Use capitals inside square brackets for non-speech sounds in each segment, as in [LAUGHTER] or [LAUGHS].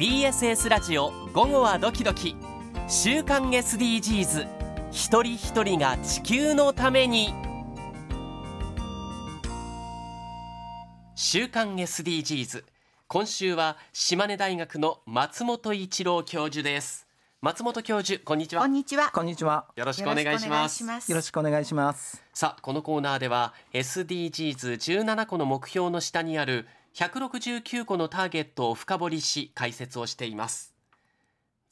BSS ラジオ午後はドキドキ。週刊 SDGs 一人一人が地球のために。週刊 SDGs 今週は島根大学の松本一郎教授です。松本教授こんにちは。こんにちは。こんにちは。よろしくお願いします。よろしくお願いします。さあこのコーナーでは SDGs17 個の目標の下にある169個のターゲットを深掘りし解説をしています。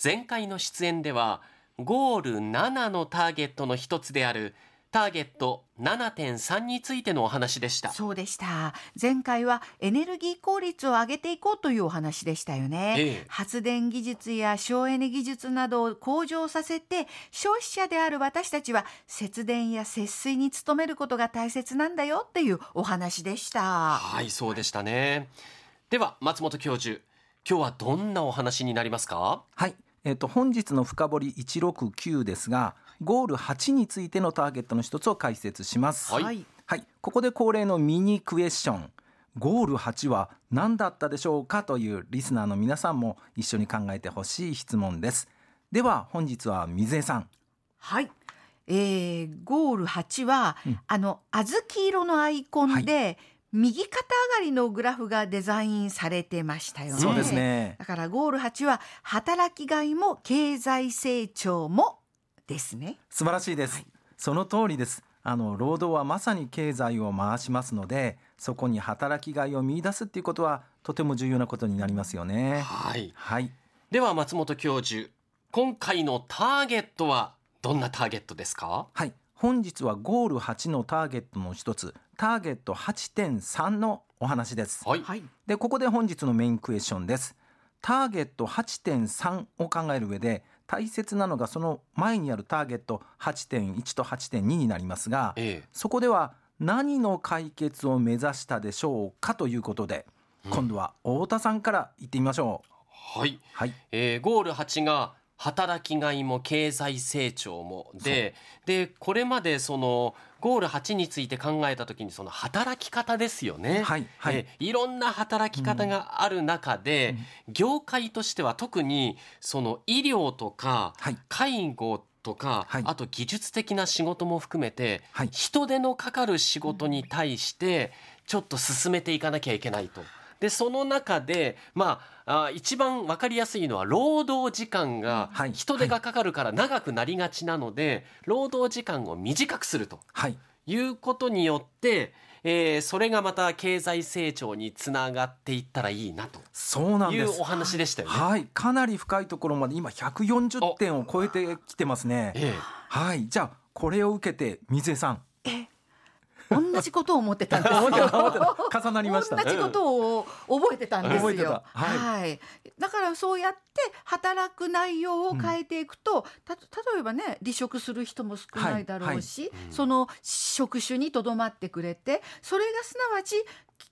前回の出演ではゴール7のターゲットの一つであるターゲット7.3についてのお話でしたそうでした。前回はエネルギー効率を上げていこうというお話でしたよね。ええ発電技術や省エネ技術などを向上させて消費者である私たちは節電や節水に努めることが大切なんだよっていうお話でした。はいそうでしたねでは松本教授今日はどんなお話になりますか？はい。えっ、と本日の深掘り169ですが、ゴール8についてのターゲットの一つを解説します。はいはい。はい。ここで恒例のミニクエスチョン。ゴール8は何だったでしょうかというリスナーの皆さんも一緒に考えてほしい質問です。では本日は水江さん。はい。えー、ゴール8は、あの小豆色のアイコンで、右肩上がりのグラフがデザインされてましたよね。そうですね。だからゴール8は働きがいも経済成長もですね。素晴らしいです、その通りです。あの労働はまさに経済を回しますのでそこに働きがいを見出すっていうことはとても重要なことになりますよね。はい。はい。では松本教授今回のターゲットはどんなターゲットですか？はい。本日はゴール8のターゲットの一つターゲット8.3のお話です。はい、はい。でここで本日のメインクエスチョンです。ターゲット8.3を考える上で大切なのがその前にあるターゲット8.1と8.2になりますが、ええ。そこでは何の解決を目指したでしょうかということで、今度は太田さんから言ってみましょう。はい、はい、えーゴール8が働きがいも経済成長もででこれまでそのゴール8について考えた時にその働き方ですよね。はいはい。えーいろんな働き方がある中で、業界としては特にその医療とかはい。介護とか、はい。あと技術的な仕事も含めて、はい。人手のかかる仕事に対してちょっと進めていかなきゃいけないと。でその中で、まあ、あ一番分かりやすいのは労働時間がはい人手がかかるから長くなりがちなので、労働時間を短くするとはい、いうことによって、えーそれがまた経済成長につながっていったらいいなとそうなんですいうお。話でしたよね。はい、かなり深いところまで今140点を超えてきてますね。ええはい、じゃあこれを受けて水江さん、同じことを思ってたんですよ。重なりました。同じことを覚えてたんですよ。覚えてたは、はいだからそうやって働く内容を変えていくと、た例えばね離職する人も少ないだろうし、その職種にとどまってくれてそれがすなわち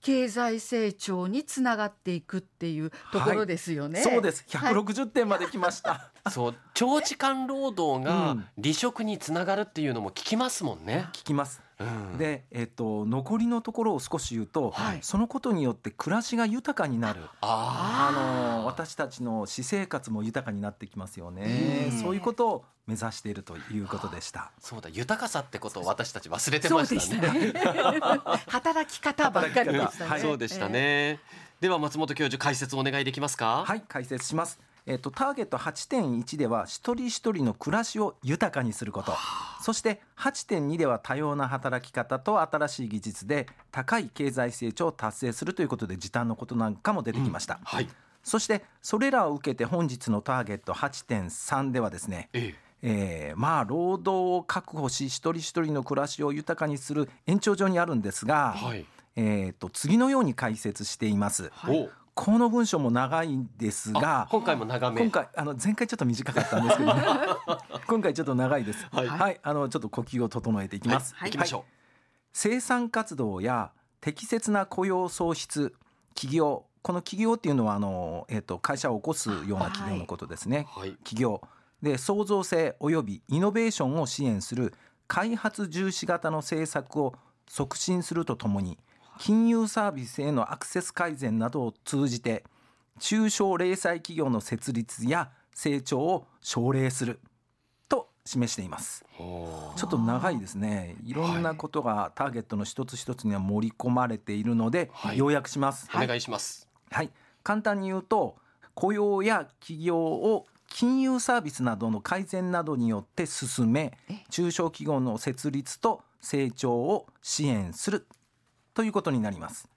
経済成長につながっていくっていうところですよね。そうです。はい160点まで来ました。[LAUGHS] そう長時間労働うがん離職につながるっていうのも聞きますもんね。聞きます。うんで、えっと残りのところを少し言うと、はいそのことによって暮らしが豊かになる。ああの私たちの私生活も豊かになってきますよねうん。そういうことを目指しているということでした。そうだ豊かさってことを私たち忘れてそうましでしたたね。ね。[LAUGHS] 働き方ばっかりでしたね。はいそうでしたね。では松本教授解説お願いできますか？はい、解説します。えっとターゲット8.1では一人一人の暮らしを豊かにすること。そして8.2では多様な働き方と新しい技術で高い経済成長を達成するということで時短のことなんかも出てきました。はい。そしてそれらを受けて本日のターゲット8.3ではですね、ええーまあ労働を確保し一人一人の暮らしを豊かにする延長上にあるんですえが、はい。えー、と次のように解説しています。おこの文章も長いんですあが今回も長め。今回あの前回ちょっと短かったんですけどね [LAUGHS] 今回ちょっと長いです。はいあのちょっと呼吸を整えていきます。はい、行きましょう。生産活動や適切な雇用創出企業この企業っていうのはあの、えー、と会社を起こすような企業のことですね。はい。企業で創造性およびイノベーションを支援する開発重視型の政策を促進するとともに金融サービスへのアクセス改善などを通じて中小零細企業の設立や成長を奨励すると示しています。ちょっと長いですね。いろんなことがターゲットの一つ一つには盛り込まれているので、はい、要約します。お願いします。はい。簡単に言うと雇用や企業を金融サービスなどの改善などによって進め中小企業の設立と成長を支援するということになります。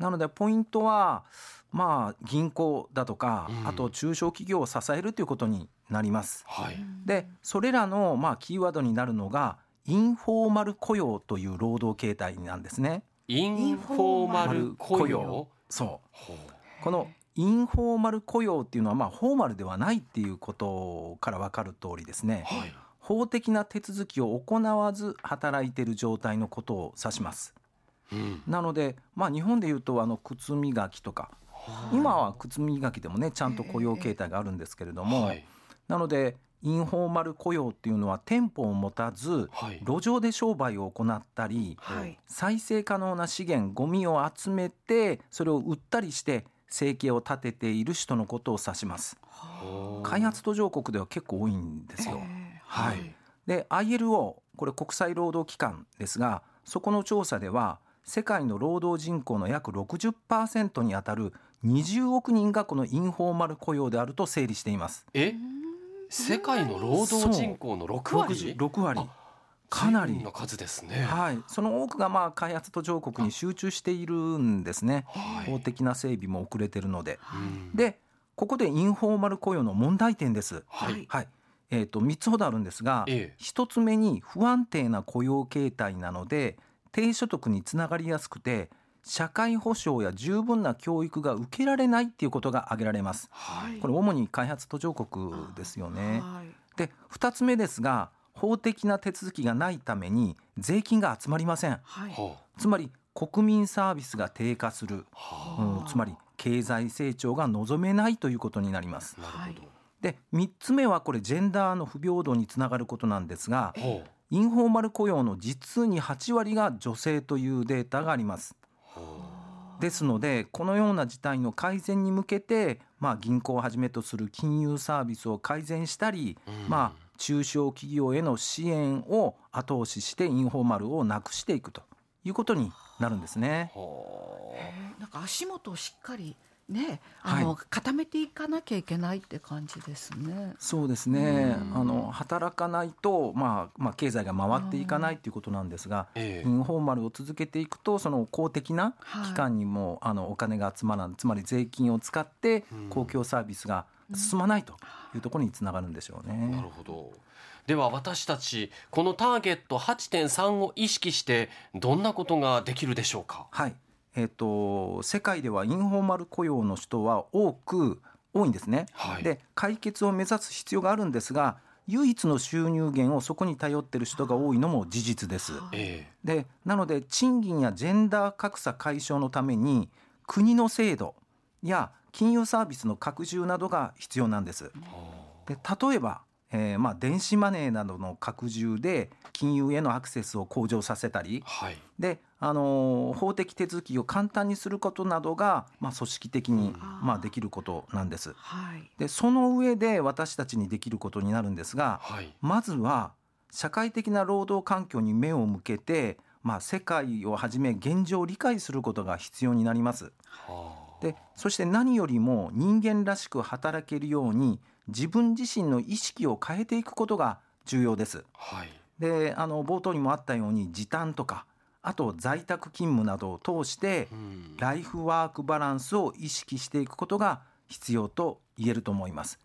なのでポイントはまあ銀行だとか、あと中小企業を支えるということになります。はい、でそれらのまあキーワードになるのがインフォーマル雇用という労働形態なんですね。インフォーマル雇用？そう。このインフォーマル雇用っていうのはまあフォーマルではないっていうことから分かる通りですね、はい、法的な手続きを行わず働いている状態のことを指します。うん、なので、まあ、日本でいうとあの靴磨きとか今は靴磨きでもねちゃんと雇用形態があるんですけれども、はい、なのでインフォーマル雇用っていうのは店舗を持たず、はい、路上で商売を行ったり、はい、再生可能な資源ゴミを集めてそれを売ったりして生計を立てている人のことを指します。開発途上国では結構多いんですよ。はい。で ILO これ国際労働機関ですがそこの調査では世界の労働人口の約60%にあたる20億人がこのインフォーマル雇用であると整理しています。え？世界の労働人口の6割 ?6 割？かなりの数ですね。はい、その多くがまあ開発途上国に集中しているんですね。法的な整備も遅れてるので。で、ここでインフォーマル雇用の問題点です。はい。はい。えー、と3つほどあるんですが、ええ、1つ目に不安定な雇用形態なので低所得につながりやすくて社会保障や十分な教育が受けられないっていうことが挙げられます。はい、これ主に開発途上国ですよね。はい、で2つ目ですが法的な手続きがないために税金が集まりません、はい、つまり国民サービスが低下する、うん、つまり経済成長が望めないということになります。なるほどで3つ目はこれジェンダーの不平等につながることなんですがインフォーマル雇用の実に8割が女性というデータがあります。ですのでこのような事態の改善に向けて、まあ、銀行をはじめとする金融サービスを改善したり、うん、まあ中小企業への支援を後押ししてインフォーマルをなくしていくということになるんですね。なんか足元をしっかりね、あの、はい、固めていかなきゃいけないって感じですね。そうですね。あの働かないと、まあ、まあ経済が回っていかないということなんですが、インフォーマルを続けていくと、その公的な機関にも、はい、あのお金が集まらない、つまり税金を使って公共サービスが進まないというところにつながるんでしょうね。なるほど。では私たちこのターゲット8.3を意識してどんなことができるでしょうか？はい。えっと、世界ではインフォーマル雇用の人は多く多いんですね、はい、で解決を目指す必要があるんですが唯一の収入源をそこに頼っている人が多いのも事実です。でなので賃金やジェンダー格差解消のために国の制度や金融サービスの拡充などが必要なんです。で例えばえー、まあ電子マネーなどの拡充で金融へのアクセスを向上させたり、はい、であの法的手続きを簡単にすることなどが、まあ、組織的に、まあ、できることなんです。はい、でその上で私たちにできることになるんですが、はい、まずは社会的な労働環境に目を向けて、まあ、世界をはじめ現状を理解することが必要になります。でそして何よりも人間らしく働けるように自分自身の意識を変えていくことが重要です。はい、であの冒頭にもあったように時短とかあと在宅勤務などを通してライフワークバランスを意識していくことが必要と言えると思います。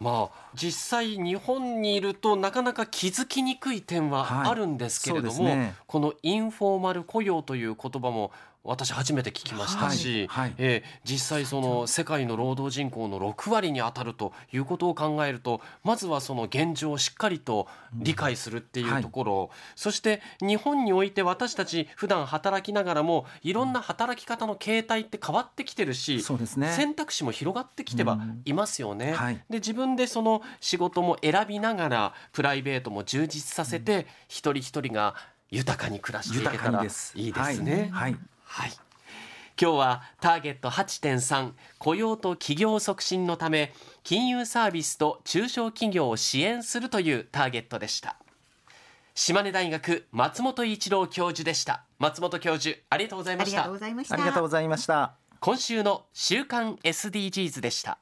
まあ、実際日本にいるとなかなか気づきにくい点はあるんですけれども、はいね、このインフォーマル雇用という言葉も私初めて聞きましたし、はい。はい、えー、実際その世界の労働人口の6割に当たるということを考えるとまずはその現状をしっかりと理解するっていうところ、うんはい、そして日本において私たち普段働きながらもいろんな働き方の形態って変わってきてるし、そうですね、選択肢も広がってきてはいますよね。うんはい、で自分でその仕事も選びながらプライベートも充実させて、うん、一人一人が豊かに暮らしていけたらいいですね。はい、はい今日はターゲット8.3雇用と企業促進のため金融サービスと中小企業を支援するというターゲットでした。島根大学松本一郎教授でした。松本教授ありがとうございました。ありがとうございました。ありがとうございました今週の週刊 SDGs でした